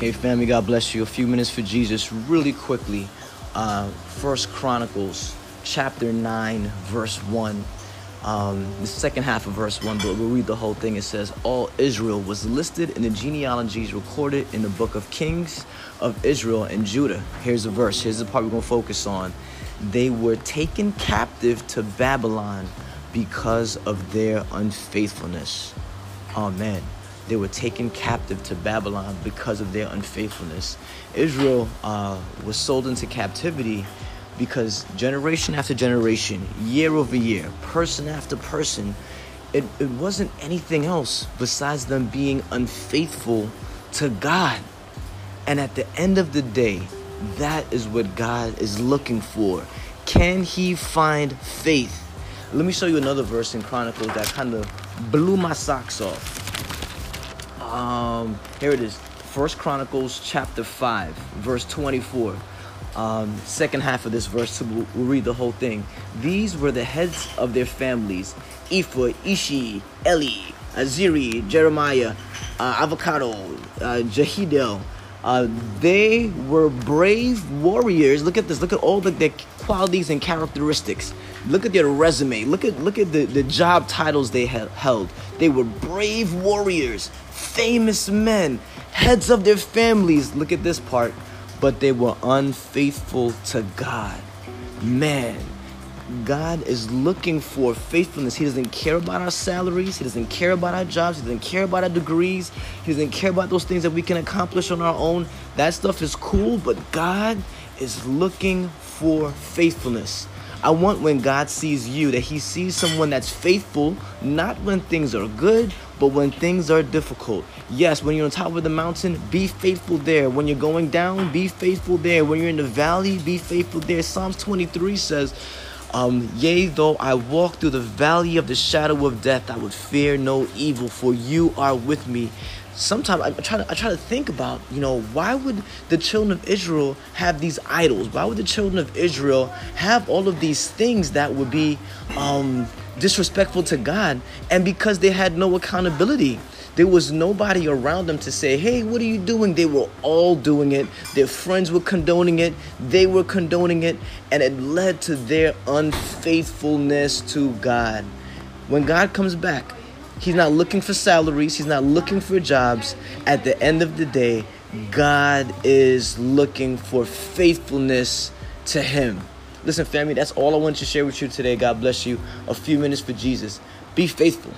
Hey, family, God bless you. A few minutes for Jesus, really quickly. Uh, First Chronicles, chapter 9, verse 1. Um, the second half of verse 1, but we'll read the whole thing. It says, All Israel was listed in the genealogies recorded in the book of Kings of Israel and Judah. Here's the verse. Here's the part we're going to focus on. They were taken captive to Babylon because of their unfaithfulness. Amen they were taken captive to Babylon because of their unfaithfulness. Israel uh, was sold into captivity because generation after generation, year over year, person after person, it, it wasn't anything else besides them being unfaithful to God. And at the end of the day, that is what God is looking for. Can He find faith? Let me show you another verse in Chronicles that kind of blew my socks off. Um, here it is. First Chronicles chapter 5, verse 24. Um, second half of this verse, we'll, we'll read the whole thing. These were the heads of their families Epher, Ishi, Eli, Aziri, Jeremiah, uh, Avocado, uh, Jahdiel. Uh, they were brave warriors. Look at this. Look at all the, their qualities and characteristics. Look at their resume. Look at look at the, the job titles they held. They were brave warriors, famous men, heads of their families. Look at this part. But they were unfaithful to God. Man, God is looking for faithfulness. He doesn't care about our salaries. He doesn't care about our jobs. He doesn't care about our degrees. He doesn't care about those things that we can accomplish on our own. That stuff is cool, but God is looking for faithfulness. I want when God sees you that He sees someone that's faithful, not when things are good, but when things are difficult. Yes, when you're on top of the mountain, be faithful there. When you're going down, be faithful there. When you're in the valley, be faithful there. Psalms 23 says, um, Yea, though I walk through the valley of the shadow of death, I would fear no evil, for you are with me sometimes I try to I try to think about, you know, why would the children of Israel have these idols? Why would the children of Israel have all of these things that would be um, disrespectful to God? And because they had no accountability. There was nobody around them to say, hey, what are you doing? They were all doing it. Their friends were condoning it. They were condoning it. And it led to their unfaithfulness to God. When God comes back, He's not looking for salaries. He's not looking for jobs. At the end of the day, God is looking for faithfulness to Him. Listen, family, that's all I wanted to share with you today. God bless you. A few minutes for Jesus. Be faithful.